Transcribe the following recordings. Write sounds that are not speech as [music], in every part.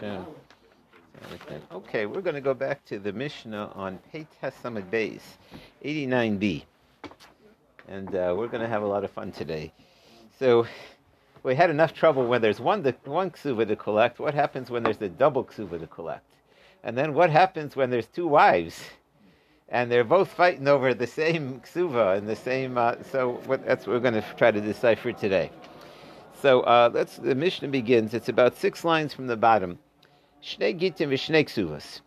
Hashem. Okay, we're going to go back to the Mishnah on Pei Samad Beis, 89b. And uh, we're going to have a lot of fun today. So, we had enough trouble when there's one, the, one ksuva to collect. What happens when there's a double ksuva to collect? And then what happens when there's two wives? And they're both fighting over the same ksuva and the same. Uh, so what, that's what we're going to try to decipher today. So uh, let's. The Mishnah begins. It's about six lines from the bottom. Shnei gitim v'shnei ksuvas.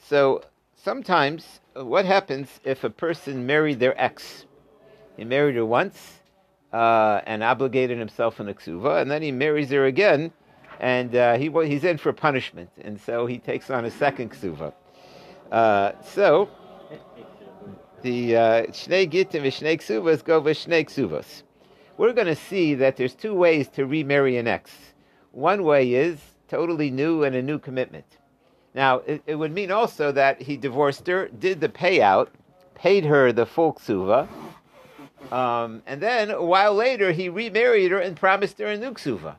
So sometimes, uh, what happens if a person married their ex? He married her once uh, and obligated himself in a ksuva, and then he marries her again, and uh, he he's in for punishment, and so he takes on a second ksuva. Uh, so the uh, shnei gitim v'shnei ksuvas go v'shnei ksuvas. We're going to see that there's two ways to remarry an ex. One way is totally new and a new commitment. Now, it, it would mean also that he divorced her, did the payout, paid her the full ksuva, um, and then a while later, he remarried her and promised her a new ksuva.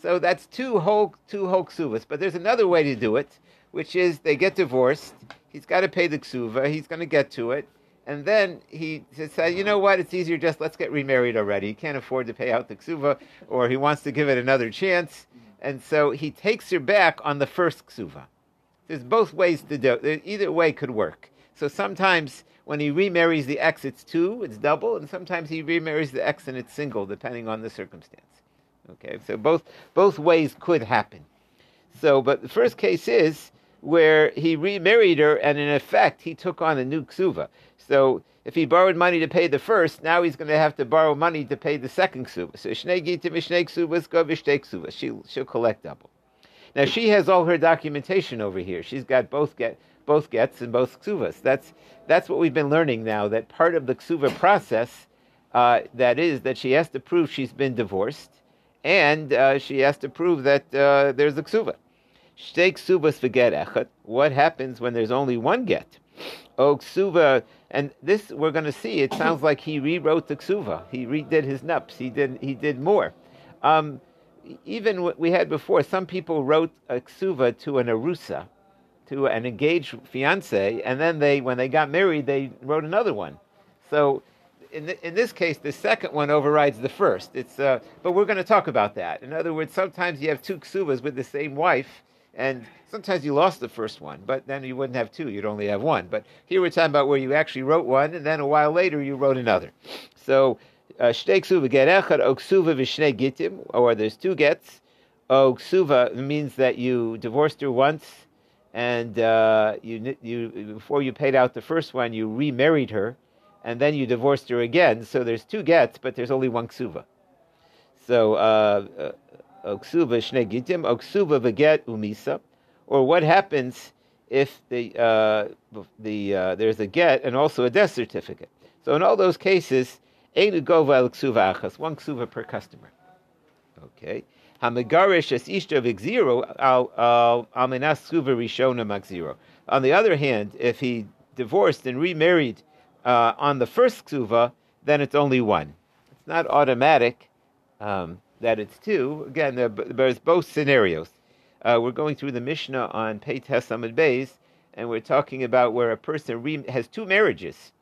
So that's two whole two whole ksuvas. But there's another way to do it, which is they get divorced. He's got to pay the ksuva. He's going to get to it, and then he says, "You know what? It's easier. Just let's get remarried already. He can't afford to pay out the ksuva, or he wants to give it another chance, and so he takes her back on the first ksuva. There's both ways to do. it. Either way could work. So sometimes when he remarries the ex, it's two, it's double, and sometimes he remarries the ex and it's single, depending on the circumstance. Okay, so both both ways could happen. So, but the first case is where he remarried her, and in effect, he took on a new ksuva. So, if he borrowed money to pay the first, now he's going to have to borrow money to pay the second ksuva. So, shnei gitim ksuvas. She'll collect double. Now she has all her documentation over here. She's got both get both gets and both ksuvas. That's that's what we've been learning now. That part of the ksuva process, uh, that is that she has to prove she's been divorced, and uh, she has to prove that uh, there's a ksuva. Shtei ksuvas v'get echet. What happens when there's only one get? Oh, ksuva, and this we're going to see. It sounds like he rewrote the ksuva. He redid his nups. He did he did more. Um, even what we had before, some people wrote a ksuva to an arusa, to an engaged fiance, and then they, when they got married, they wrote another one. So in, the, in this case, the second one overrides the first. It's, uh, but we're going to talk about that. In other words, sometimes you have two ksuvas with the same wife, and sometimes you lost the first one, but then you wouldn't have two, you'd only have one. But here we're talking about where you actually wrote one, and then a while later you wrote another. So, uh, shtei ksuva get echad, oksuva v'shnei gitim, or there's two gets. Oksuva means that you divorced her once, and uh, you, you before you paid out the first one, you remarried her, and then you divorced her again. So there's two gets, but there's only one ksuva. So uh, uh, oksuva shnei gitim, oksuva v'get umisa, or what happens if the uh, the uh, there's a get and also a death certificate. So in all those cases, eilu gova el ksuva achas, one ksuva per customer. Okay. Hamegarish es ishta v'gziro al almenas suva rishona magziro. On the other hand, if he divorced and remarried uh, on the first ksuva, then it's only one. It's not automatic um, that it's two. Again, there's both scenarios. Uh, we're going through the Mishnah on Pei Tesamid Beis, and we're talking about where a person re- has two marriages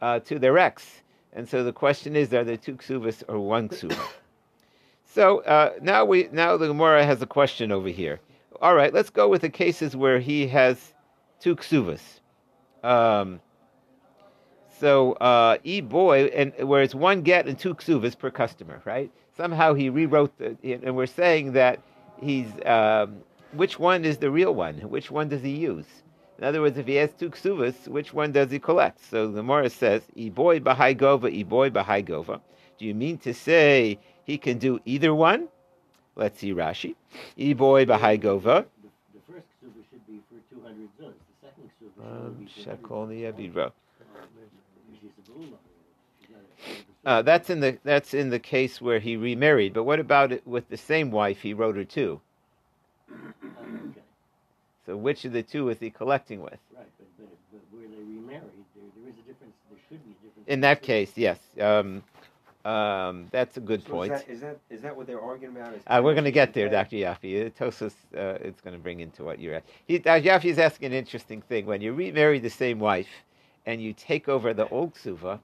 uh, to their ex. And so the question is, are there two ksuvas or one ksuva? [coughs] So uh, now we now the Gemara has a question over here. All right, let's go with the cases where he has two ksuvas. Um, so uh, e boy, and where it's one get and two ksuvas per customer, right? Somehow he rewrote the, and we're saying that he's um, which one is the real one? Which one does he use? In other words, if he has two ksuvas, which one does he collect? So the Gemara says, e boy bahai gova, e boy bahai gova. Do you mean to say he can do either one. Let's see Rashi. Iboy Bahai Gova. The first ksuba should be for 200 zuz. The second ksuba um, should be for uh, that's in the that's in the case where he remarried. But what about it with the same wife he wrote her to? okay. So which of the two is he collecting with? Right, but, but, but where they remarried, there, there is a difference. There should be a difference. In that case, yes. Um, Um, that's a good So point. Is that, is that is that what they're arguing about? Is Uh, we're going to get there, Dr. Yaffe. Uh, Tosus uh, is going to bring into what you're at. He, Dr. Yaffe is asking an interesting thing. When you remarry the same wife and you take over the old ksuva,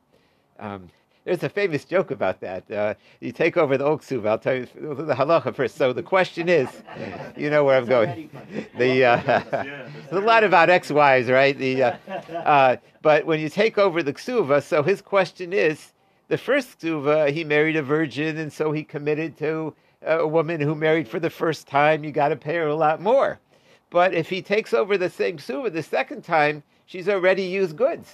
um, there's a famous joke about that. Uh, you take over the old ksuva. I'll tell you the halacha first. So the question is, you know where I'm going. The uh, there's a lot about ex-wives, right? The uh, uh, but when you take over the ksuva, so his question is, the first ksuva he married a virgin, and so he committed to a woman who married for the first time. You got to pay her a lot more. But if he takes over the same ksuva the second time, she's already used goods,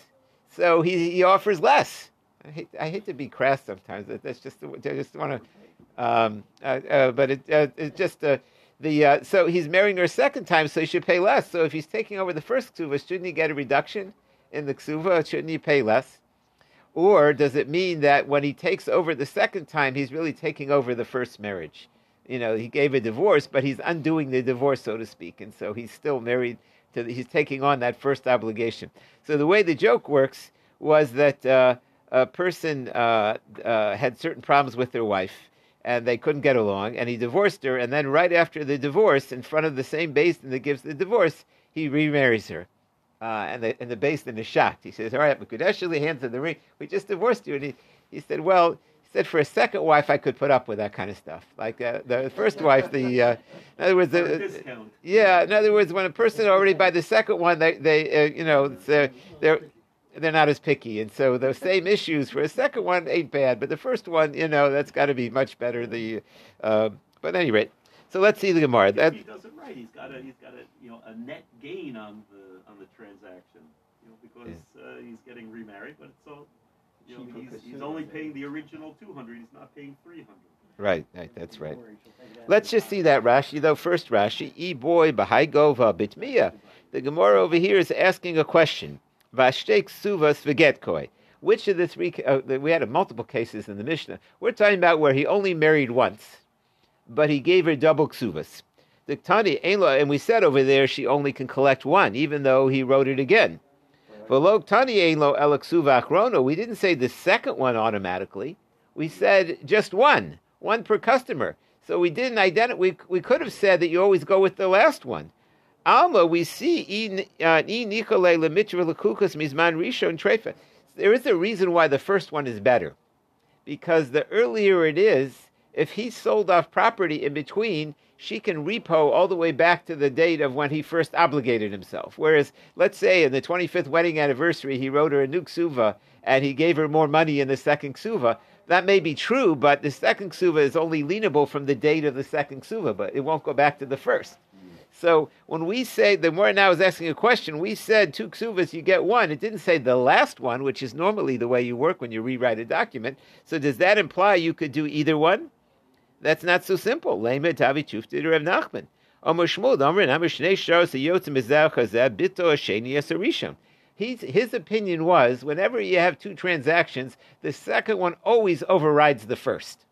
so he, he offers less. I hate, I hate to be crass sometimes. That's just I just want to, um, uh, uh, but it, uh, it's just uh, the uh, so he's marrying her a second time, so he should pay less. So if he's taking over the first ksuva, shouldn't he get a reduction in the ksuva? Shouldn't he pay less? Or does it mean that when he takes over the second time, he's really taking over the first marriage? You know, he gave a divorce, but he's undoing the divorce, so to speak, and so he's still married to. The, he's taking on that first obligation. So the way the joke works was that uh, a person uh, uh, had certain problems with their wife, and they couldn't get along, and he divorced her, and then right after the divorce, in front of the same beis din that gives the divorce, he remarries her. Uh, and the and the beis din is shocked. He says, "All right, Mekudeshli, hands in the ring. We just divorced you." And he, he said, "Well, he said for a second wife, I could put up with that kind of stuff. Like uh, the first wife, the uh, in other words, the, yeah. In other words, when a person already by the second one, they they uh, you know uh, they're they're not as picky, and so those same issues for a second one ain't bad, but the first one, you know, that's got to be much better. The uh, but at any rate, so let's see the Gemara. That, If he does it right, he's got a he's got a you know a net gain on the on the transaction. You know because uh, he's getting remarried, but it's all you know he's, he's only paying the original two hundred. He's not paying three hundred. right, right, that's right. Let's just see that Rashi though. First Rashi, e boy b'hai gova bitmiya. The Gemara over here is asking a question. Vashtek suvas v'getkoi. Which of the three? Uh, we had multiple cases in the Mishnah. We're talking about where he only married once, but he gave her double ksuvas. The Tani and we said over there she only can collect one, even though he wrote it again. V'lo Tani Einlo elaksuva achrono. We didn't say the second one automatically. We said just one, one per customer. So we didn't identify. We, we could have said that you always go with the last one. Alma, we see e uh, Nikolay lemitra lekukas mizman rishon trefa. There is a reason why the first one is better, because the earlier it is, if he sold off property in between, she can repo all the way back to the date of when he first obligated himself. Whereas, let's say in the 25th wedding anniversary, he wrote her a new ksuva and he gave her more money in the second ksuva. That may be true, but the second ksuva is only lienable from the date of the second ksuva, but it won't go back to the first. So when we say the more now is asking a question, we said two ksuvas, you get one. It didn't say the last one, which is normally the way you work when you rewrite a document. So does that imply you could do either one? That's not so simple. Lema tavi Nachman. His opinion was whenever you have two transactions, the second one always overrides the first.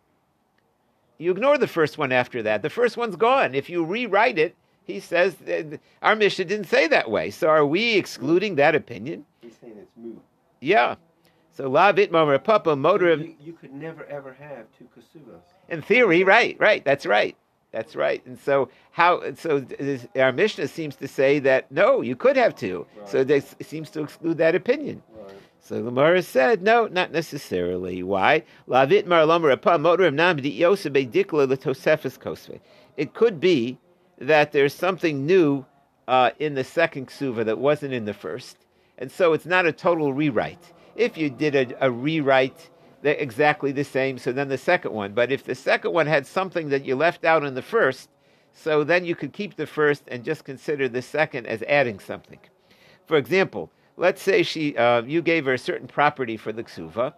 You ignore the first one after that. The first one's gone. If you rewrite it, he says our Mishnah didn't say that way. So are we excluding that opinion? He's saying it's moot. Yeah. So la bit momer papa motor You, you could never ever have two kasuvas. in theory, right, right. That's right. That's right. And so how? So this, our Mishnah seems to say that no, you could have two. So this seems to exclude that opinion. Right. So the Gemara said, no, not necessarily. Why? Lavit marlomer upon motorim nam yosef dikla letosefes kosve. It could be that there's something new uh, in the second ksuva that wasn't in the first, and so it's not a total rewrite. If you did a, a rewrite, they're exactly the same. So then the second one. But if the second one had something that you left out in the first, so then you could keep the first and just consider the second as adding something. For example, let's say she uh, you gave her a certain property for the ksuva,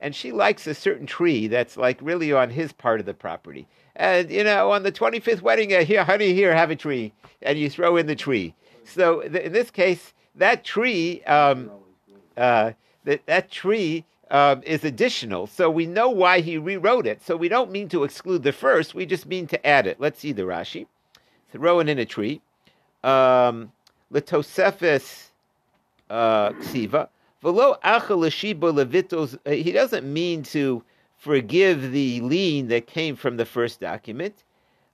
and she likes a certain tree that's like really on his part of the property. And you know, on the 25th wedding, uh, here, honey, here, have a tree, and you throw in the tree. So th- in this case, that tree, um, uh, that that tree um, is additional. So we know why he rewrote it. So we don't mean to exclude the first. We just mean to add it. Let's see the Rashi. Throw it in a tree. Um, Letosefes uh, ksiva. Velo acha l'shibo levitos. uh, He doesn't mean to forgive the lien that came from the first document,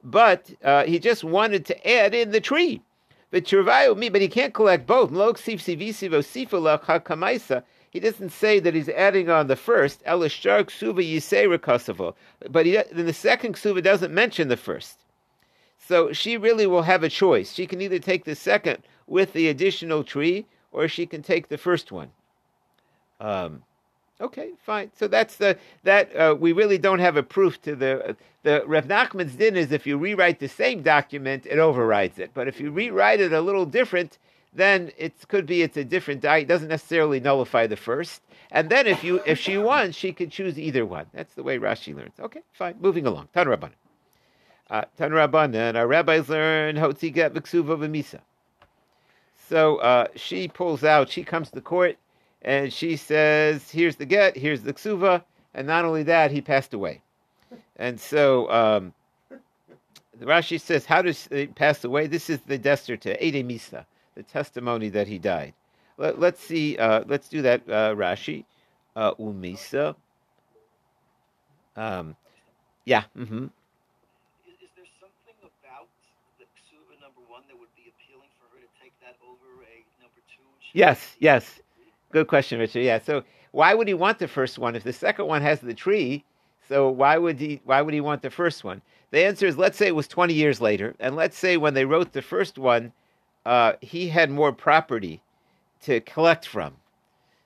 but uh, he just wanted to add in the tree. But but he can't collect both. He doesn't say that he's adding on the first. But he, then the second ksuva doesn't mention the first. So she really will have a choice. She can either take the second with the additional tree, or she can take the first one. Um, okay, fine. So that's the that uh, we really don't have a proof to the the Rev Nachman's din is if you rewrite the same document, it overrides it. But if you rewrite it a little different, then it could be it's a different die. It doesn't necessarily nullify the first. And then if you if she wants, she could choose either one. That's the way Rashi learns. Okay, fine. Moving along. Tan Rabbanan. Uh, Tan Rabbanan. Our rabbis learn Hotzi get Viksuva V'misa. So uh, she pulls out. She comes to court and she says, "Here's the get. Here's the ksuva." And not only that, he passed away. And so um, the Rashi says, "How does he pass away?" This is the dester to Ede Misa, the testimony that he died. Let, us see. Uh, let's do that. Uh, Rashi, uh, Umisa. Um, yeah. Mm-hmm. Is, is, there something about the ksuva number one that would be appealing for her to take that over a number two? Yes. Yes. Good question, Richard. Yeah. So why would he want the first one if the second one has the tree? So why would he why would he want the first one? The answer is let's say it was 20 years later, and let's say when they wrote the first one, uh, he had more property to collect from.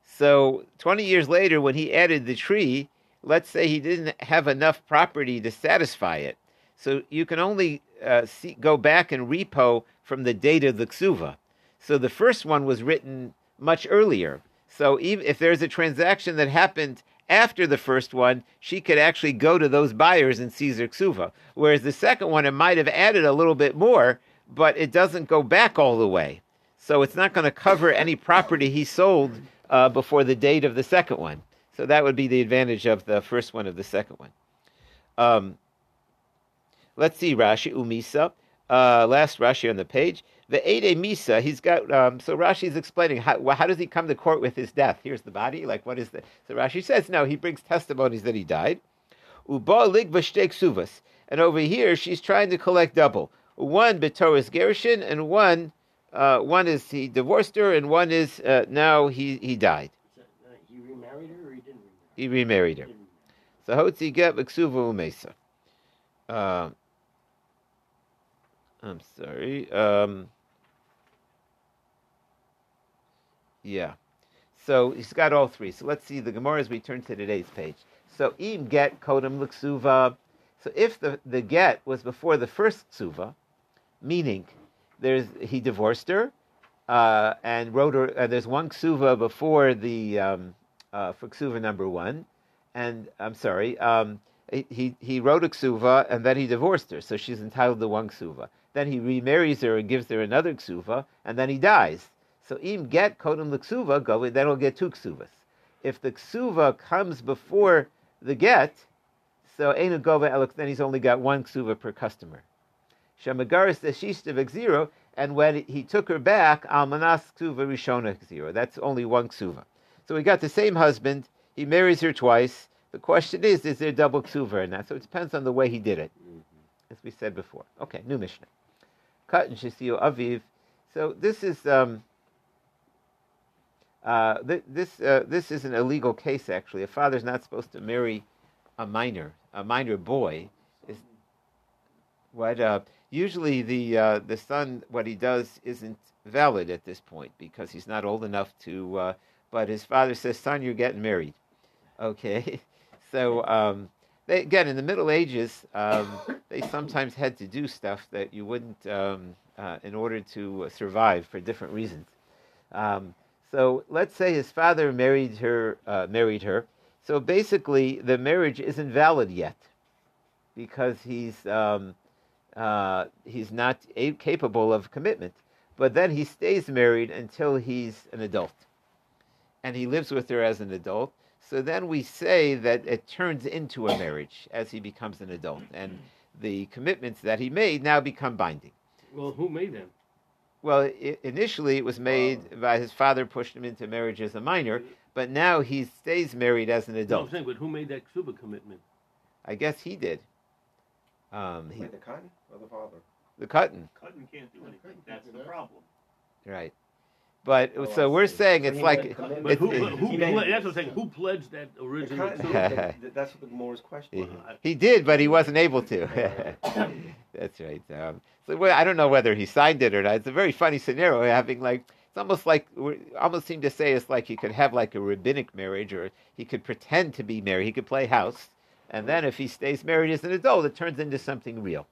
So 20 years later, when he added the tree, let's say he didn't have enough property to satisfy it. So you can only uh, see, go back and repo from the date of the ksuva. So the first one was written much earlier. So even if there's a transaction that happened after the first one, she could actually go to those buyers and seize ksuva. Whereas the second one, it might have added a little bit more, but it doesn't go back all the way. So it's not going to cover any property he sold uh, before the date of the second one. So that would be the advantage of the first one of the second one. Um, let's see, Rashi Umisa. Uh, last Rashi on the page. The Ede Misa, he's got, um, so Rashi's explaining how, well, how does he come to court with his death? Here's the body, like what is the, so Rashi says, no, he brings testimonies that he died. Uba lig suvas. And over here, she's trying to collect double. One Betoris Gershon, and one, uh, one is he divorced her, and one is uh, now he, he died. Uh, he remarried her or he didn't remarry He remarried her. So Hotzi get Veksuva Umesa. Uh, I'm sorry. Um, Yeah. So he's got all three. So let's see the Gemara as we turn to today's page. So im get kodem l'ksuva. So if the, the get was before the first ksuva, meaning there's he divorced her uh, and wrote her. Uh, there's one ksuva before the um, uh, for ksuva number one, and I'm sorry. Um, he, he wrote a ksuva and then he divorced her, so she's entitled to one ksuva. Then he remarries her and gives her another ksuva, and then he dies. So im get kodem l'ksuva, go, then we'll get two ksuvas. If the ksuva comes before the get, so enu gova elok, then he's only got one ksuva per customer. Shemagaris deshishta zero, and when he took her back, almanas ksuva rishona zero. That's only one ksuva. So we got the same husband. He marries her twice. The question is, is there double ksuva in that? So it depends on the way he did it, mm-hmm. as we said before. Okay, new Mishnah. Kat and aviv. So this is um, uh, th- this uh, this is an illegal case. Actually, a father's not supposed to marry a minor, a minor boy. Is what uh, usually the uh, the son what he does isn't valid at this point because he's not old enough to. Uh, but his father says, "Son, you're getting married." Okay, [laughs] so um, they, again in the Middle Ages, um, they sometimes had to do stuff that you wouldn't um, in order to survive for different reasons. Um, so let's say his father married her, uh, married her. So basically, the marriage isn't valid yet because he's um, uh, he's not a- capable of commitment. But then he stays married until he's an adult, and he lives with her as an adult. So then we say that it turns into a marriage as he becomes an adult, and the commitments that he made now become binding. Well, who made them? Well, it, initially it was made by his father pushed him into marriage as a minor, but now he stays married as an No, I'm adult. saying, but who made that ksuba commitment? I guess he did. Um, he, the katan or the father? the katan, Katan can't do anything. That's the problem. right? But Oh, so I we're see. saying So it's like made- But It's- who, it- but who he that's what I'm saying. Who pledged that The original katan, ksuba? that's what the Moore's question. he, he did, but he wasn't able to. [laughs] That's right. Um, so well, I don't know whether he signed it or not. It's a very funny scenario having like it's almost like we almost seem to say it's like he could have like a rabbinic marriage, or he could pretend to be married. He could play house, and then if he stays married as an adult, it turns into something real.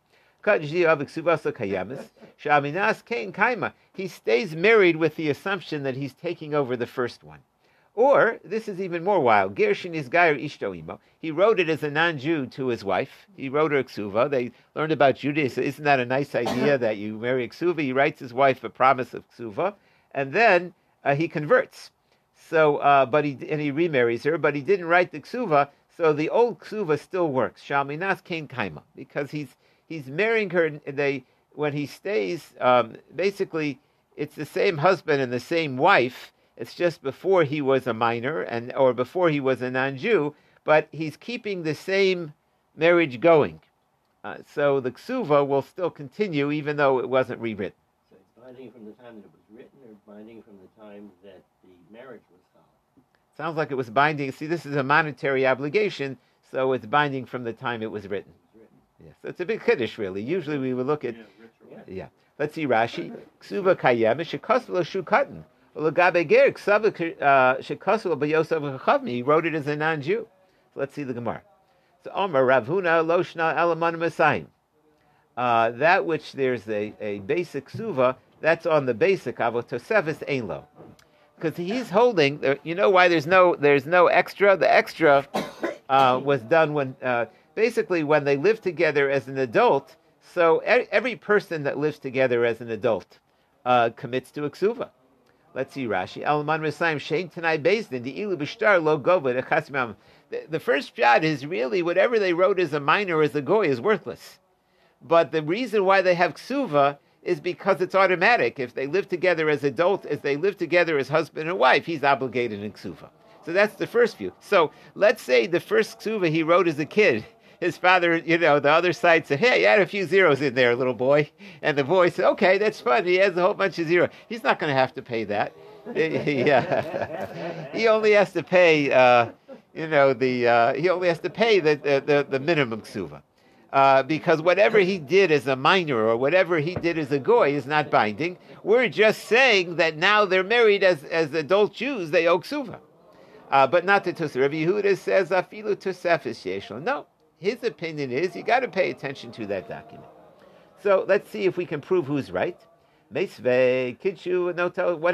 He stays married with the assumption that he's taking over the first one. Or, this is even more wild, is Gair Ishto Imo. He wrote it as a non-Jew to his wife. He wrote her ksuva. They learned about Judaism. Isn't that a nice idea [coughs] that you marry a ksuva? He writes his wife a promise of ksuva, and then uh, he converts. So, uh, but he and he remarries her, but he didn't write the ksuva, so the old ksuva still works. Shalminas Kain Kaima, because he's he's marrying her. and They when he stays, um, basically, it's the same husband and the same wife. It's just before he was a minor and or before he was a non-Jew, but he's keeping the same marriage going. Uh, so the ksuva will still continue even though it wasn't rewritten. So it's binding from the time that it was written or binding from the time that the marriage was held? Sounds like it was binding. See, this is a monetary obligation, so it's binding from the time it was written. It was written. Yes, so it's a big kiddush, really. Usually we would look at Yeah. Yeah. Let's see Rashi. Ksuva kayem shekosv lo shu katan. Ulagabe ger ksuva uh, shekosv lo b'yosef chachavmi. He wrote it as a non-Jew. So let's see the Gemara. So Omer Ravhuna loshna elaman masayim. Uh, that which there's a, a basic suva, that's on the basic avotosefis ein lo. Because he's holding, you know why there's no there's no extra. The extra [coughs] uh, was done when uh, basically when they live together as an adult. So every person that lives together as an adult uh, commits to a ksuva. Let's see Rashi. Alman Tanai The the first shot is really whatever they wrote as a minor as a goy is worthless. But the reason why they have ksuva is because it's automatic. If they live together as adults, if they live together as husband and wife, he's obligated in ksuva. So that's the first view. So let's say the first ksuva he wrote as a kid, his father, you know, the other side said, "Hey, you had a few zeros in there, little boy," and the boy said, "Okay, that's fun." He has a whole bunch of zeros. He's not going to have to pay that. [laughs] yeah. he only has to pay, uh, you know, the uh, he only has to pay the the, the, the minimum ksuva. Uh, because whatever he did as a minor or whatever he did as a goy is not binding. We're just saying that now they're married as, as adult Jews, they owe ksuva. Uh, but not the Tosef. Rabbi Yehuda says, afilu tosefis yeshlo. No, his opinion is you got to pay attention to that document. So let's see if we can prove who's right. What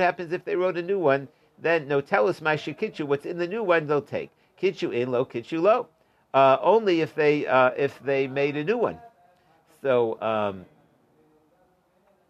happens if they wrote a new one, then no tell us my Kitchu, what's in the new one they'll take. Kitchu in low, Kitchu low. Uh, only if they uh, if they made a new one. So um,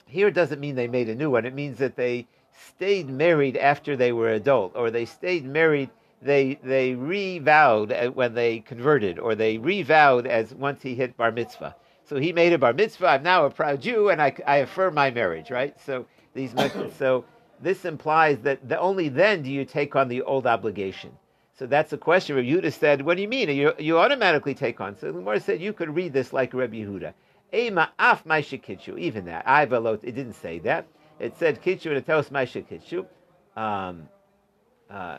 here it doesn't mean they made a new one. It means that they stayed married after they were adult, or they stayed married. They they re-vowed uh, when they converted, or they re-vowed as once he hit bar mitzvah. So he made a bar mitzvah. I'm now a proud Jew, and I, I affirm my marriage. Right. So these. [coughs] So this implies that the, only then do you take on the old obligation. So that's a question. Rabbi Yehuda said, "What do you mean? You, you automatically take on." So the Gemara said, "You could read this like Rabbi Yehuda." Ema af kitchu. Even that. I. It didn't say that. It said kitchu and it tells kitchu. Um, uh,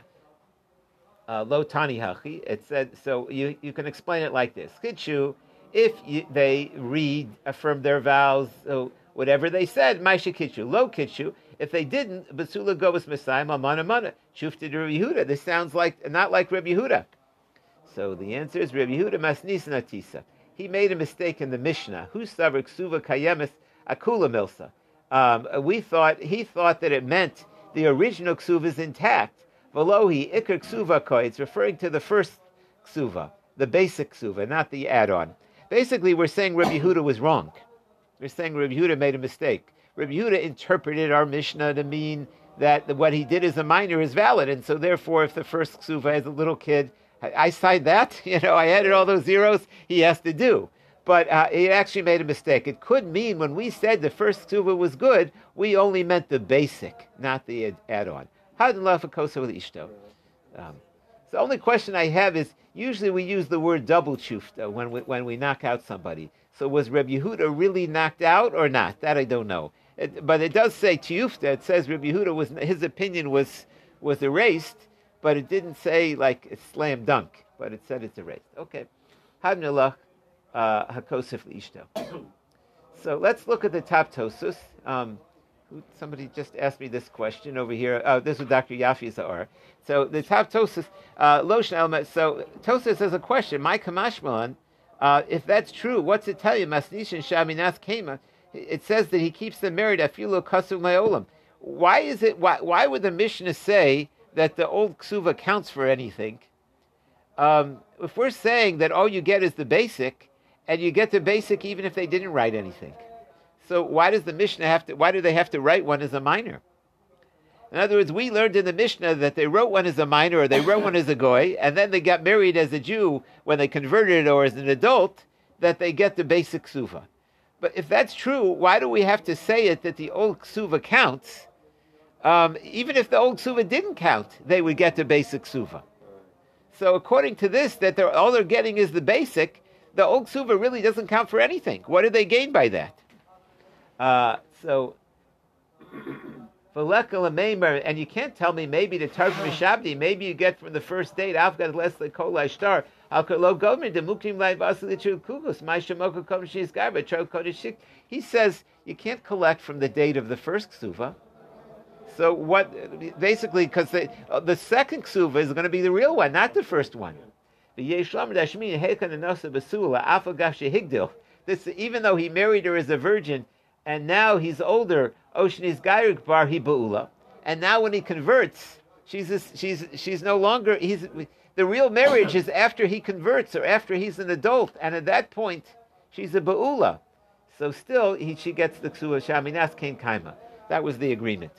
lo tani hachi. It said so. You you can explain it like this: kitchu. If you, they read affirm their vows, so whatever they said, maisha kitchu. Lo kitchu. If they didn't, basula gobas messiah amana mana. Shufta Rabbi Yehuda. This sounds like not like Rabbi Yehuda. So the answer is Rabbi Yehuda masnis natisa. He made a mistake in the Mishnah. Who savar ksuva kayemis akula milsa. Um, we thought he thought that it meant the original ksuva is intact. Velohi ikar ksuva koi. It's referring to the first ksuva, the basic ksuva, not the add-on. Basically, we're saying Rabbi Yehuda was wrong. We're saying Rabbi Yehuda made a mistake. Rabbi Yehuda interpreted our Mishnah to mean that what he did as a minor is valid, and so therefore, if the first ksuva as a little kid, I, signed that, [laughs] you know, I added all those zeros, he has to do. But uh, he actually made a mistake. It could mean when we said the first ksuva was good, we only meant the basic, not the ad- add-on. Hadin lafakosa with ishto. Um, so the only question I have is usually we use the word double chufta when we, when we knock out somebody. So was Reb Yehuda really knocked out or not? That I don't know. It, but it does say tiyufta. It says Reb Yehuda was his opinion was was erased, but it didn't say like a slam dunk. But it said it's erased. Okay. Hadnilach uh, hakosif ishto. [coughs] So let's look at the top tosus. Um, somebody just asked me this question over here. Oh, this is Dr. Yafi Zahar. So the top tosus, uh, lotion element. So tosus has a question. My kamashmalan, uh, if that's true, what's it tell you? Masnishan shaminas kema. It says that he keeps them married. Afilu kasu mayolam. Why is it? Why, why would the Mishnah say that the old ksuva counts for anything? Um, if we're saying that all you get is the basic, and you get the basic even if they didn't write anything. So why does the Mishnah have to? Why do they have to write one as a minor? In other words, we learned in the Mishnah that they wrote one as a minor or they wrote one as a goy, and then they got married as a Jew when they converted or as an adult, that they get the basic ksuva. But if that's true, why do we have to say it that the old ksuva counts? Um, even if the old ksuva didn't count, they would get the basic ksuva. So according to this, that they're, all they're getting is the basic, the old ksuva really doesn't count for anything. What do they gain by that? Uh, so, and you can't tell me maybe the Targum [laughs] Shabdi, maybe you get from the first date, Afghan Leslie Kol Ashtar, Al Kolo Gomer, the Mukim Lai Vasilichu Kugus, My Shamoka Kom Shis Garba, Cho Kodeshik. He says you can't collect from the date of the first ksuva. So what? Basically, because the, uh, the second ksuva is going to be the real one, not the first one. This, even though he married her as a virgin, and now he's older, Oshni's Gairik Bar Hibaula, and now when he converts, she's a, she's she's no longer he's the real marriage is after he converts or after he's an adult, and at that point she's a Baula. So still he, she gets the Ksua Shaminas Kain Kaima. That was the agreement.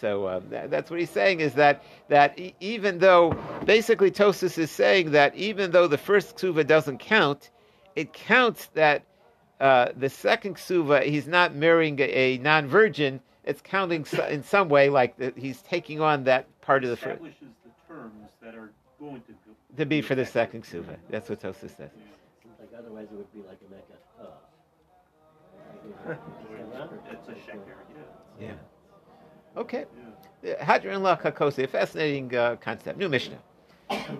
So um, that, that's what he's saying is that that e- even though basically Tosis is saying that even though the first ksuva doesn't count, it counts that uh, the second ksuva he's not marrying a, a non-virgin. It's counting so, in some way like the, he's taking on that part of the first establishes the terms that are going to go. to be for the second ksuva. That's what Tosis says. Like otherwise it would be like a mecca. [laughs] It's a sheker, yeah. Yeah. Okay. yeah. Hadran La Kakose, a fascinating uh, concept. New Mishnah.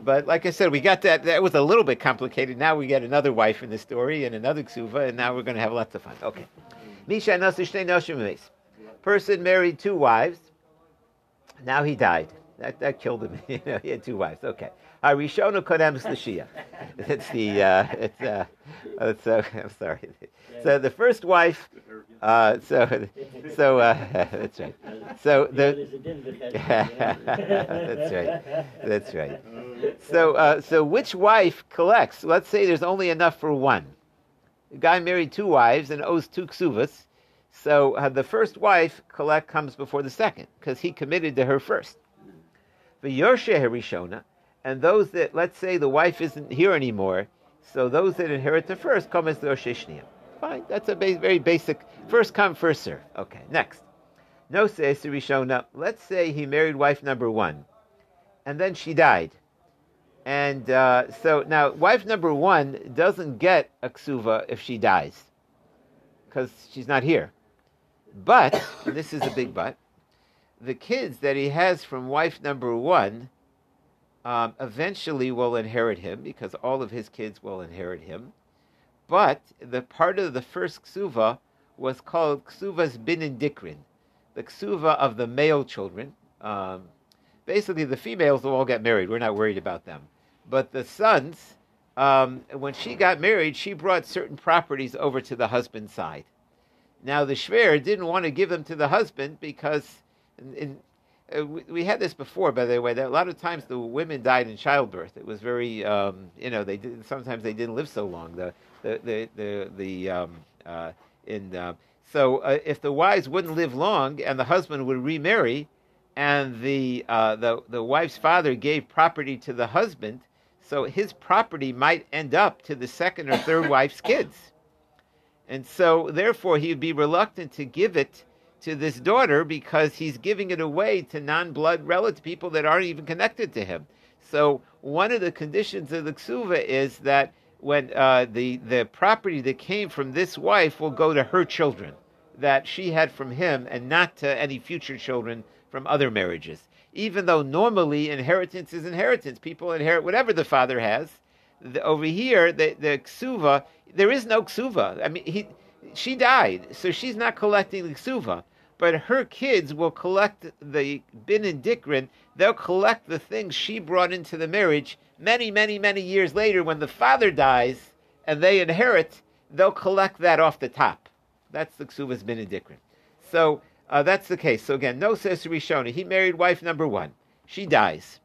But like I said, we got that. That was a little bit complicated. Now we get another wife in the story and another ksuva, and now we're going to have lots of fun. Okay. Misha Nasu Shnei Noshim Meis. Person married two wives. Now he died. That, that killed him. [laughs] you know, he had two wives. Okay. Harishonu Kodem Slishia. [laughs] It's the. Uh, it's. Uh, it's uh, [laughs] I'm sorry. So the first wife. Uh, so, so uh, that's right. So the. that's right. That's right. So, uh, so which wife collects? Let's say there's only enough for one. The guy married two wives and owes two ksuvas. So uh, the first wife collect comes before the second because he committed to her first. The Yorshe Harishona, and those that let's say the wife isn't here anymore, so those that inherit the first come as the Yorshe Fine, that's a ba- very basic first come first serve. Okay, next. No. Let's say he married wife number one, and then she died. And uh, so now, wife number one doesn't get a ksuva if she dies, because she's not here. But, this is a big but, the kids that he has from wife number one um, eventually will inherit him, because all of his kids will inherit him. But the part of the first ksuva was called ksuvas binin dikrin, the ksuva of the male children. Um, basically, the females will all get married. We're not worried about them. But the sons, um, when she got married, she brought certain properties over to the husband's side. Now, the Shver didn't want to give them to the husband because, in, in, uh, we, we had this before, by the way, that a lot of times the women died in childbirth. It was very, um, you know, they did, sometimes they didn't live so long. The, the, the, the, the um, uh, in, uh, so uh, if the wives wouldn't live long and the husband would remarry, and the, uh, the, the wife's father gave property to the husband, so his property might end up to the second or third wife's kids. And so, therefore, he would be reluctant to give it to this daughter because he's giving it away to non-blood relative people that aren't even connected to him. So one of the conditions of the ksuva is that when uh, the the property that came from this wife will go to her children that she had from him, and not to any future children from other marriages. Even though normally inheritance is inheritance, people inherit whatever the father has. The, over here, the the ksuva, there is no ksuva. I mean, he she died, so she's not collecting the ksuva but her kids will collect the bin and dikrin. They'll collect the things she brought into the marriage many, many, many years later when the father dies and they inherit. They'll collect that off the top. That's the ksuvas bin and dikrin. So uh, that's the case. So again, no says Rishona. He married wife number one. She dies,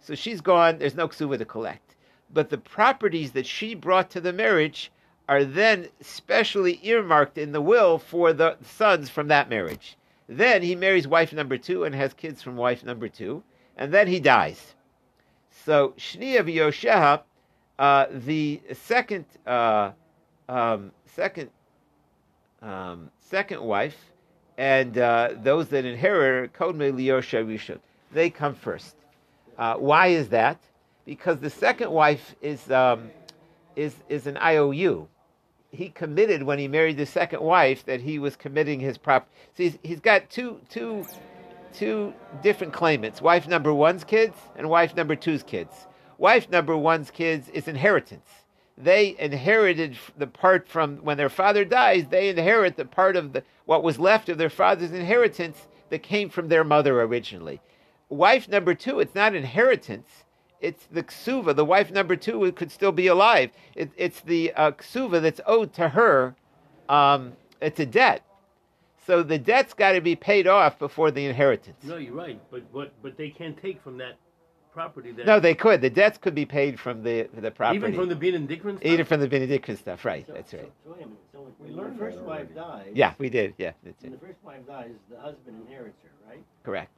so she's gone. There's no ksuva to collect. But the properties that she brought to the marriage are then specially earmarked in the will for the sons from that marriage. Then he marries wife number two and has kids from wife number two, and then he dies. So Shnia v'Yosheha, uh, the second uh, um, second um, second wife, and uh, those that inherit Kodme they come first. Uh, why is that? Because the second wife is um, is is an IOU he committed when he married the second wife that he was committing his property. So he's, he's got two two two different claimants: wife number one's kids and wife number two's kids. Wife number one's kids is inheritance. They inherited the part from when their father dies. They inherit the part of the what was left of their father's inheritance that came from their mother originally. Wife number two, it's not inheritance it's the ksuva. The wife number two could still be alive. It, it's the uh, ksuva that's owed to her. Um, it's a debt. So the debt's got to be paid off before the inheritance. No, you're right, but but but they can't take from that property. That no, they could. The debts could be paid from the the property. even from the bin and dikrin stuff. Even from the binin dikrin stuff, right? So, that's right. So, wait a minute. So when, We when learned the first wife already. dies, Yeah, we did. Yeah, that's when it. the first wife dies, the husband inherits her, right? Correct.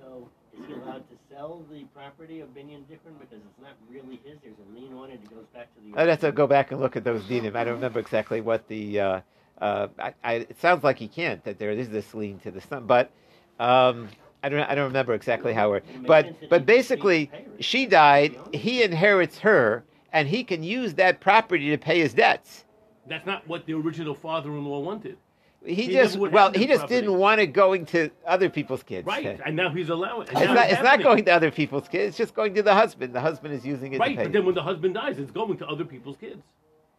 So is he allowed to sell the property of Binyan Dikran because it's not really his? There's a lien on it. It goes back to the. I'd have to go back and look at those dinim. I don't remember exactly what the. Uh, uh, I, I, it sounds like he can't. That there is this lien to the son, but um, I don't. I don't remember exactly how it. It But sense that he but basically, she died. He inherits her, and he can use that property to pay his debts. That's not what the original father-in-law wanted. He, He just well, he just property. didn't want it going to other people's kids. Right, and now he's allowing. and It's not. It's not going to other people's kids. It's just going to the husband. The husband is using it Right, to pay. but then when the husband dies, it's going to other people's kids,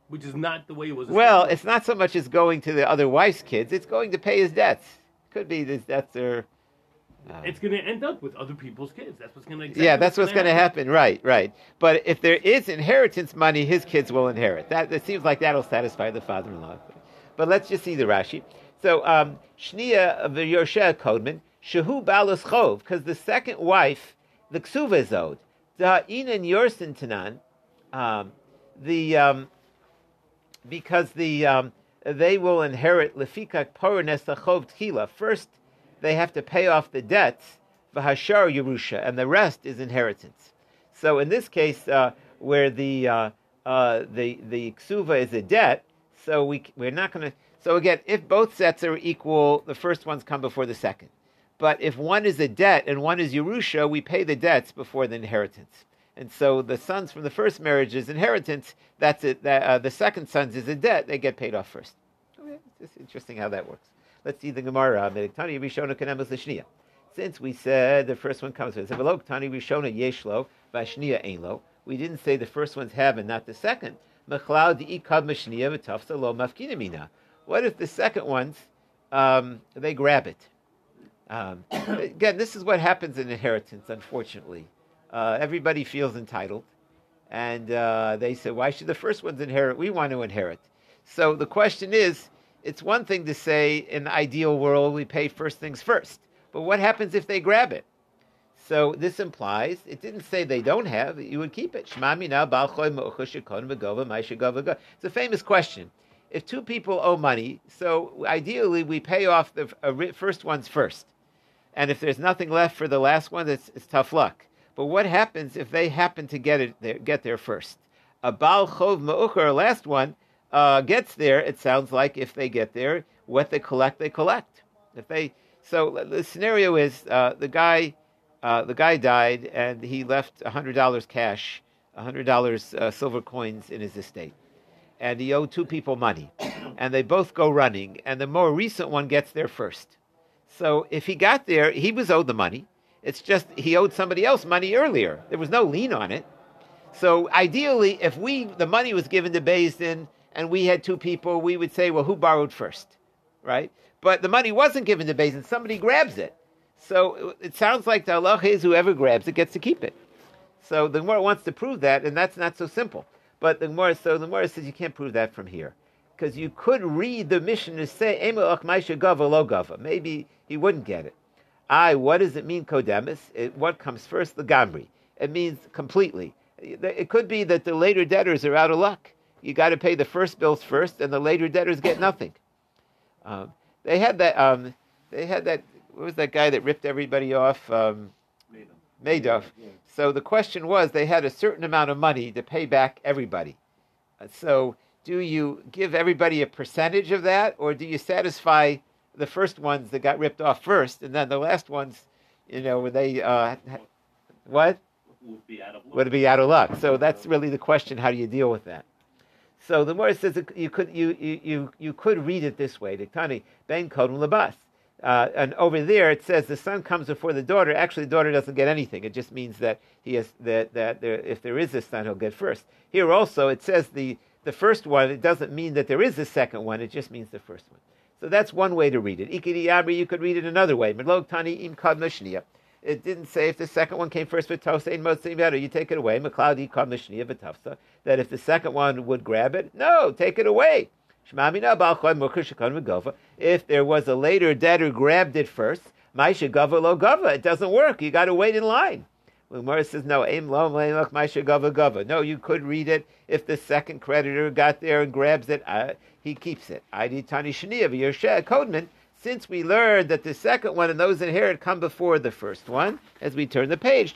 which is not the way it was. Well, it's not so much as going to the other wife's kids. It's going to pay his debts. Could be his debts are. Uh, it's going to end up with other people's kids. That's what's going to. yeah, that's what's going to happen. Right, right. But if there is inheritance money, his kids will inherit. That it seems like that'll satisfy the father-in-law. But let's just see the Rashi. So um, Shnia of the Yosheh Kodman Shehu Balus Chov, because the second wife, the Ksuva is owed. Da'in Yorsin Tanan, um, the um, because the um, they will inherit lefika porones chov tchila. First, they have to pay off the debts, v'hashar yerusha, and the rest is inheritance. So in this case, uh, where the uh, uh, the the ksuva is a debt, so we we're not going to. So again, if both sets are equal, the first ones come before the second. But if one is a debt and one is Yerusha, we pay the debts before the inheritance. And so the sons from the first marriage is inheritance. That's it. That, uh, the second sons is a debt. They get paid off first. Okay, it's interesting how that works. Let's see the Gemara. Since we said the first one comes with Velok Yeshlo we didn't say the first ones have and not the second. Mafkinamina. What if the second ones um, they grab it? Um, [coughs] again, this is what happens in inheritance. Unfortunately, uh, everybody feels entitled, and uh, they say, "Why should the first ones inherit? We want to inherit." So the question is, it's one thing to say, in the ideal world, we pay first things first, but what happens if they grab it? So this implies it didn't say they don't have; you would keep it. It's a famous question. If two people owe money, so ideally we pay off the uh, first ones first, and if there's nothing left for the last one, it's, it's tough luck. But what happens if they happen to get it get there first? A Baal Chov Ma'ucher, last one, uh, gets there. It sounds like if they get there, what they collect, they collect. If they so the scenario is uh, the guy uh, the guy died and he left hundred dollars cash, hundred dollars uh, silver coins in his estate, and he owed two people money, [coughs] and they both go running, and the more recent one gets there first. So if he got there, he was owed the money. It's just he owed somebody else money earlier. There was no lien on it. So ideally, if we the money was given to Din and we had two people, we would say, well, who borrowed first, right? But the money wasn't given to Din. Somebody grabs it. So uh, it sounds like the Allah is whoever grabs it gets to keep it. So the Gemara wants to prove that, and that's not so simple. But the Gemara, so the Gemara says you can't prove that from here. Because you could read the Mishnah to say, lo. Maybe he wouldn't get it. I, what does it mean, Kodemis? It, what comes first? The Gamri. It means completely. It could be that the later debtors are out of luck. You got to pay the first bills first, and the later debtors get nothing. Um, they had that. Um, they had that. What was that guy that ripped everybody off? Um, Madoff. So the question was, they had a certain amount of money to pay back everybody. Uh, so do you give everybody a percentage of that, or do you satisfy the first ones that got ripped off first, and then the last ones, you know, when they uh, what? would be out of luck. Would be out of luck. So that's really the question. How do you deal with that? So the Morris says you could you, you, you could read it this way: Tani ben kodum labas. Uh, and over there it says the son comes before the daughter. Actually, the daughter doesn't get anything. It just means that he has that that there, if there is a son, he'll get first. Here also it says the the first one. It doesn't mean that there is a second one. It just means the first one. So that's one way to read it. Ikiri you could read it another way. Tani im it didn't say if the second one came first with Tosa and Motzi better. You take it away. McLeod called Mishniya. That if the second one would grab it, no, take it away. If there was a later debtor grabbed it first, Maisha Gava lo Gava. It doesn't work. You got to wait in line. Umar says no. Aim lo Maisha Gava Gava. No, you could read it if the second creditor got there and grabs it. Uh, he keeps it. Id Tani Shaniya V'Yershe Kodman since we learned that the second one and those inherit come before the first one, as we turn the page,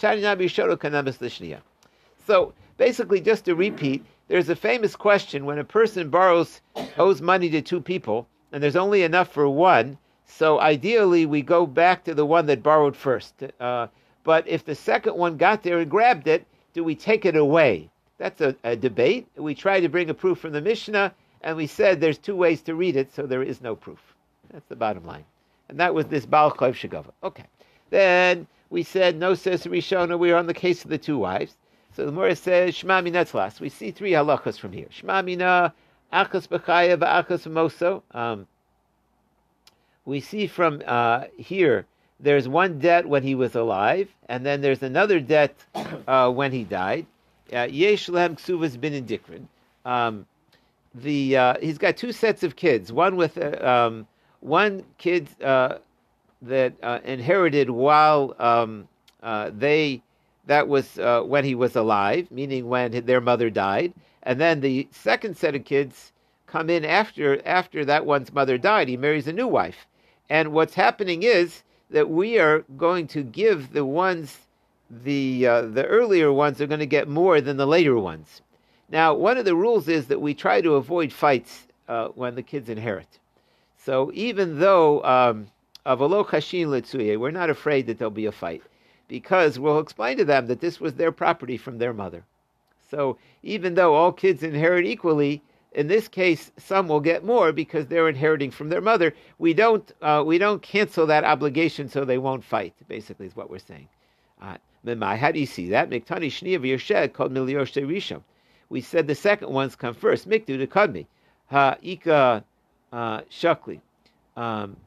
so basically, just to repeat, there's a famous question when a person borrows, owes money to two people, and there's only enough for one. So ideally, we go back to the one that borrowed first. Uh, but if the second one got there and grabbed it, do we take it away? That's a, a debate. We tried to bring a proof from the Mishnah, and we said there's two ways to read it, so there is no proof. That's the bottom line. And that was this Baal Chayv Shagava. Okay. Then we said, no says Rishona, we are on the case of the two wives. So the Morris says, Shema Minatzlas. We see three halachas from here. Shema Mina, Achas Bechaya, Achas Moso. Um, we see from uh, here, there's one debt when he was alive, and then there's another debt uh, when he died. Uh, Yesh Lehem Ksuvas binin dikrin. Um, the uh, he's got two sets of kids. One with uh, um, one kid uh, that uh, inherited while um, uh, they that was uh, when he was alive, meaning when their mother died, and then the second set of kids come in after after that one's mother died. He marries a new wife, and what's happening is that we are going to give the ones the uh, the earlier ones are going to get more than the later ones. Now, one of the rules is that we try to avoid fights uh, when the kids inherit. So even though um, we're not afraid that there'll be a fight because we'll explain to them that this was their property from their mother. So even though all kids inherit equally, in this case, some will get more because they're inheriting from their mother. We don't uh, we don't cancel that obligation so they won't fight. Basically, is what we're saying. Uh, how do you see that? Miktani shniya called rishon. We said the second ones come first. Mikdu to kadmi. Ha ika uh, shakli. Um,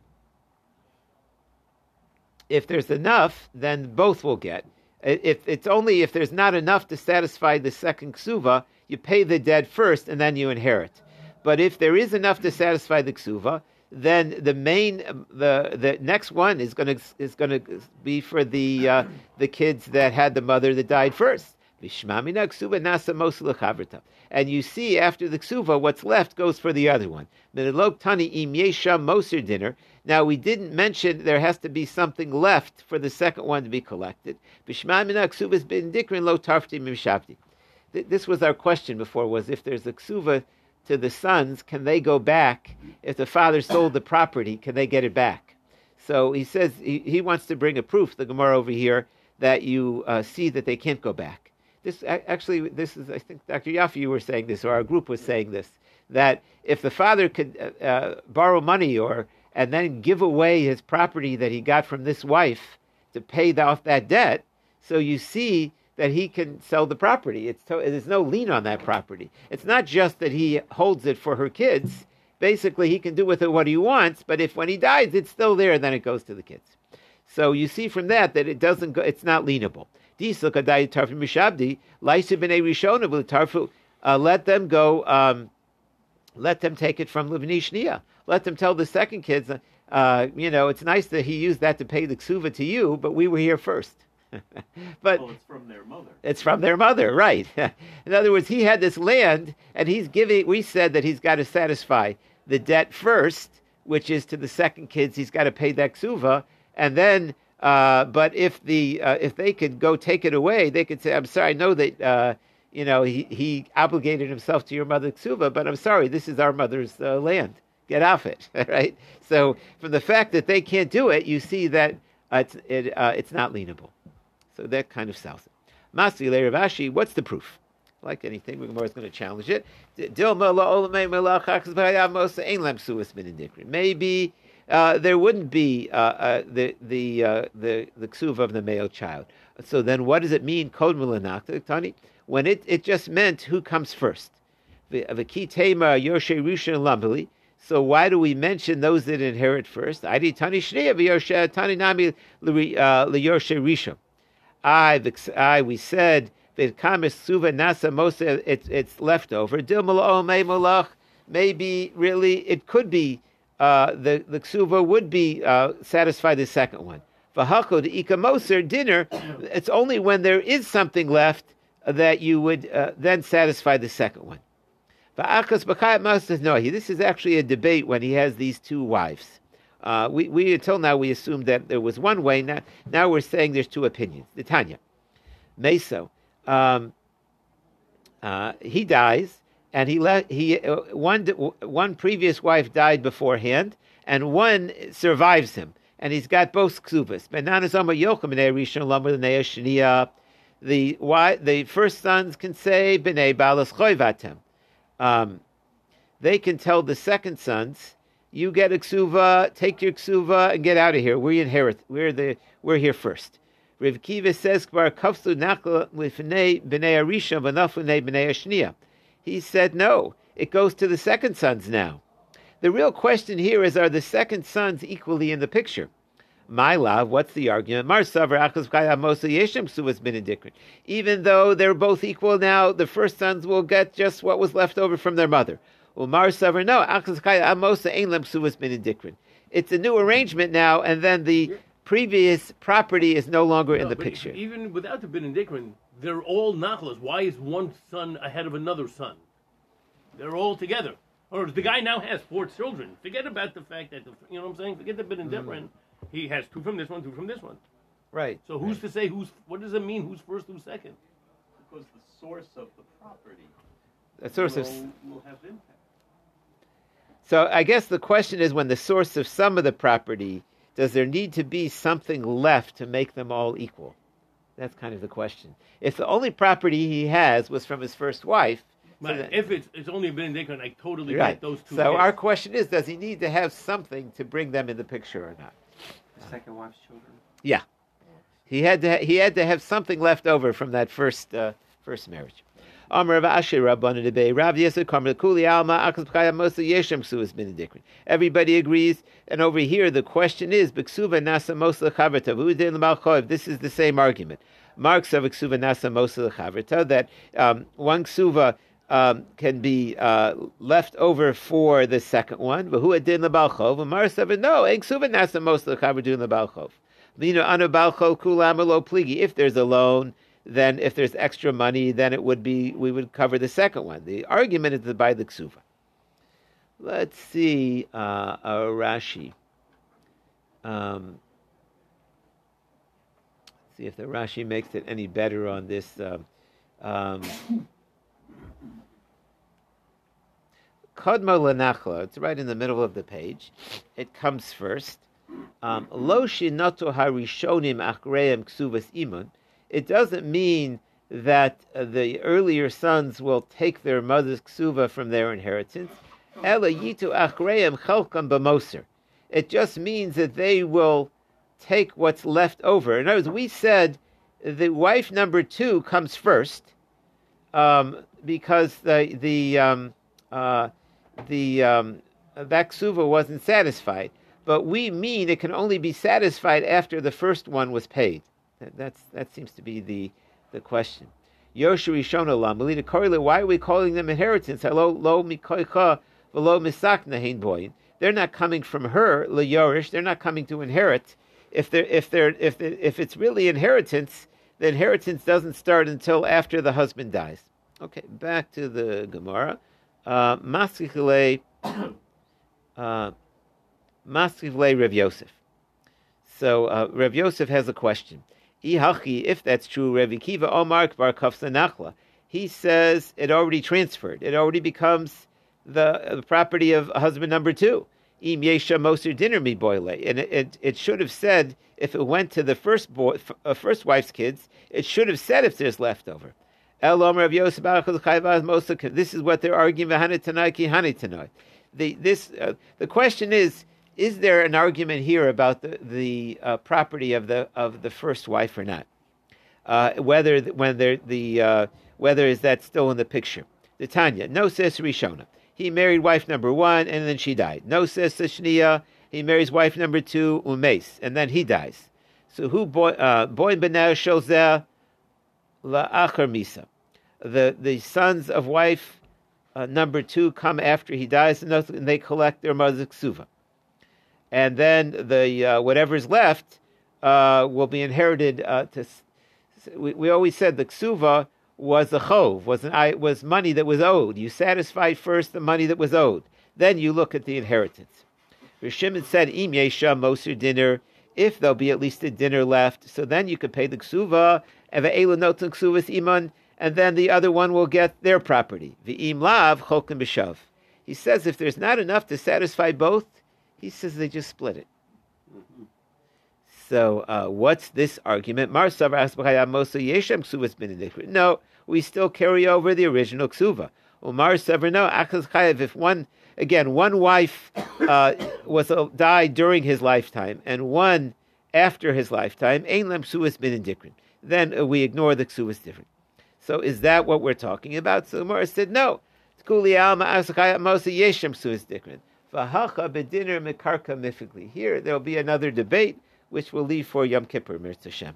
if there's enough, then both will get. If it's only if there's not enough to satisfy the second ksuva, you pay the dead first and then you inherit. But if there is enough to satisfy the ksuva, then the main the the next one is going to is going to be for the uh, the kids that had the mother that died first. And you see after the ksuva, what's left goes for the other one. Now we didn't mention there has to be something left for the second one to be collected. This was our question before: was if there's a ksuva to the sons, can they go back? If the father sold the property, can they get it back? So he says he, he wants to bring a proof, the Gemara over here, that you uh, see that they can't go back. This actually, this is I think Dr. Yaffe, you were saying this, or our group was saying this, that if the father could uh, uh, borrow money or and then give away his property that he got from this wife to pay off that debt, so you see that he can sell the property. It's to, there's no lien on that property. It's not just that he holds it for her kids. Basically, he can do with it what he wants, but if when he dies, it's still there, then it goes to the kids. So you see from that that it doesn't go, it's not lienable. Uh, let them go. Um, let them take it from Livni Shnia. Let them tell the second kids, uh, you know, it's nice that he used that to pay the ksuva to you, but we were here first. [laughs] but Oh, it's from their mother. it's from their mother, right? [laughs] In other words, he had this land, and he's giving. We said that he's got to satisfy the debt first, which is to the second kids. He's got to pay that ksuva, and then. Uh, but if the uh, if they could go take it away, they could say, "I'm sorry, I know that uh, you know he, he obligated himself to your mother ksuva, but I'm sorry, this is our mother's uh, land. Get off it, [laughs] right?" So from the fact that they can't do it, you see that it's it, uh, it's not lienable. So that kind of sells it. Masi Ravashi, what's the proof? Like anything, we're going to challenge it. Maybe uh, there wouldn't be uh, uh, the the uh, the the ksuv of the male child. So then, what does it mean? Kod Tani, when it, it just meant who comes first. Lambali. So why do we mention those that inherit first? Adi Tani Tani Nami Rishon. I, I, we said it's it's leftover. Dil malach, maybe really it could be uh, the the ksuva would be uh, satisfy the second one. V'hako ikamoser dinner. It's only when there is something left that you would uh, then satisfy the second one. V'akas b'chayat masas nohi. This is actually a debate when he has these two wives. Uh, we, we until now we assumed that there was one way. Now, now we're saying there's two opinions. The Tanya, Meso, um, uh, he dies, and he let he uh, one one previous wife died beforehand, and one survives him, and he's got both ksuvas. The why the first sons can say b'nei balas choivatem. Um, they can tell the second sons you get a ksuva, take your ksuva, and get out of here. We inherit. We're the we're here first. Rav Kiva says, "Kvar kafsu lifnei b'nei arisha v'nafnei b'nei ashniya." He said, "No, it goes to the second sons now." The real question here is: Are the second sons equally in the picture? My love, what's the argument? Even though they're both equal now, the first sons will get just what was left over from their mother. Umar Savar, no, Amosa Ein Lemsuvas binin dikrin. It's a new arrangement now, and then the previous property is no longer in the picture. Even without the binin dikrin, they're all nachlas. Why is one son ahead of another son? They're all together. Or the guy now has four children. Forget about the fact that the, you know what I'm saying. Forget the binin dikrin. Mm-hmm. He has two from this one, two from this one. Right. So who's to say who's? What does it mean? Who's first? Who's second? Because the source of the property A source of. will, will have impact. So I guess the question is when the source of some of the property, does there need to be something left to make them all equal? That's kind of the question. If the only property he has was from his first wife, so But if it's it's only a binin dikrin, I totally right. get those two. So kids. our question is, does he need to have something to bring them in the picture or not? The second wife's children. Yeah, he had to. He had to have something left over from that first uh, first marriage. Amar Rav Asher Rabbanu Debei Rav Yosef Karmel Kuli Alma Akas B'Chaya Mosa Yeshem Ksuva binin dikrin. Everybody agrees, and over here the question is B'Ksuva Nasa Mosa Chavrata V'Udin L'Malchoiv. This is the same argument. Marks of Ksuva Nasa Mosa Chavrata that um, one Ksuva um, can be uh, left over for the second one. But V'Hu Adin L'Balchov. And Mar said, no, Ein Ksuva Nasa Mosa Chavradun L'Balchov. If there's a loan, then if there's extra money, then it would be we would cover the second one. The argument is to buy the ksuva. Let's see uh, a Rashi. Um, see if the Rashi makes it any better on this. Um, um, Kodmo lenachla. It's right in the middle of the page. It comes first. Um, Lo shinato harishonim achreim ksuvas imun. It doesn't mean that uh, the earlier sons will take their mother's ksuva from their inheritance. Ela yitu achreim. It just means that they will take what's left over. In other words, we said the wife number two comes first um, because the the um, uh, the um, that ksuva wasn't satisfied. But we mean it can only be satisfied after the first one was paid. That, that's that seems to be the the question. Yoshua Rishona Lam, Melina Korila, why are we calling them inheritance? Hello, lo mikoicha, velo. They're not coming from her, leyorish. They're not coming to inherit. If they're if they're if they, if it's really inheritance, the inheritance doesn't start until after the husband dies. Okay, back to the Gemara. Uh, Maskichle, [coughs] uh, Maskichle Rav Yosef. So uh, Rav Yosef has a question. If that's true, Rev Kiva Omar Bar Nachla. He says it already transferred. It already becomes the, the property of husband number two. Im Yesha Moser Dinner Boile. And it, it, it, should have said, if it went to the first boy, uh, first wife's kids, it should have said if there's leftover. This is what they're arguing. This uh, the question is: Is there an argument here about the the uh, property of the of the first wife or not? Uh, whether when the uh, whether is that still in the picture? The Tanya no says Rishona. He married wife number one and then she died. No says Shnia. He marries wife number two Umes and then he dies. So who boy boy bener shozer la'achar misa the the sons of wife uh, number two come after he dies, and they collect their mother's ksuva, and then the uh, whatever's left uh, will be inherited. Uh, to we, we always said the ksuva was a chov, was an was money that was owed. You satisfied first the money that was owed, then you look at the inheritance. Rishimon said, "Im yesha moser dinner." If there'll be at least a dinner left, so then you could pay the ksuva. Noten ksuvas iman and then the other one will get their property. V'im lav chokim b'shav. He says if there's not enough to satisfy both, he says they just split it. So uh, what's this argument? No, we still carry over the original ksuva. Umar no If one again, one wife uh, was uh, died during his lifetime and one after his lifetime, ein lem. Then uh, we ignore the ksuva's different. So is that what we're talking about? So Gemara said, no. Here, there will be another debate, which we'll leave for Yom Kippur, Mirz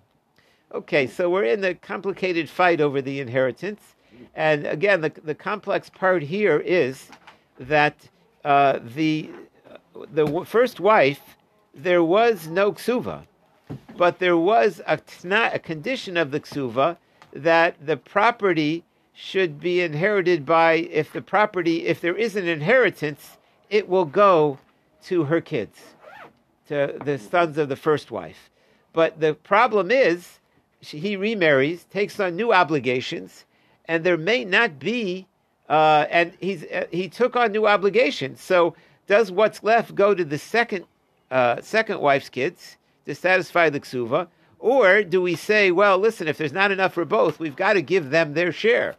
Okay, so we're in the complicated fight over the inheritance. And again, the, the complex part here is that uh, the, the first wife, there was no ksuva, but there was a, a condition of the ksuva that the property should be inherited by if the property if there is an inheritance it will go to her kids to the sons of the first wife but the problem is she, he remarries takes on new obligations and there may not be uh, and he's uh, he took on new obligations so does what's left go to the second uh, second wife's kids to satisfy the ksuva or do we say, well, listen, if there's not enough for both, we've got to give them their share?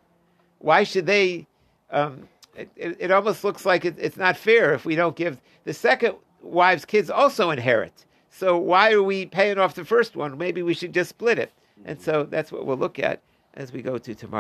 Why should they? Um, it, it, almost looks like it, it's not fair if we don't give the second wife's kids also inherit. So why are we paying off the first one? Maybe we should just split it. And so that's what we'll look at as we go to tomorrow.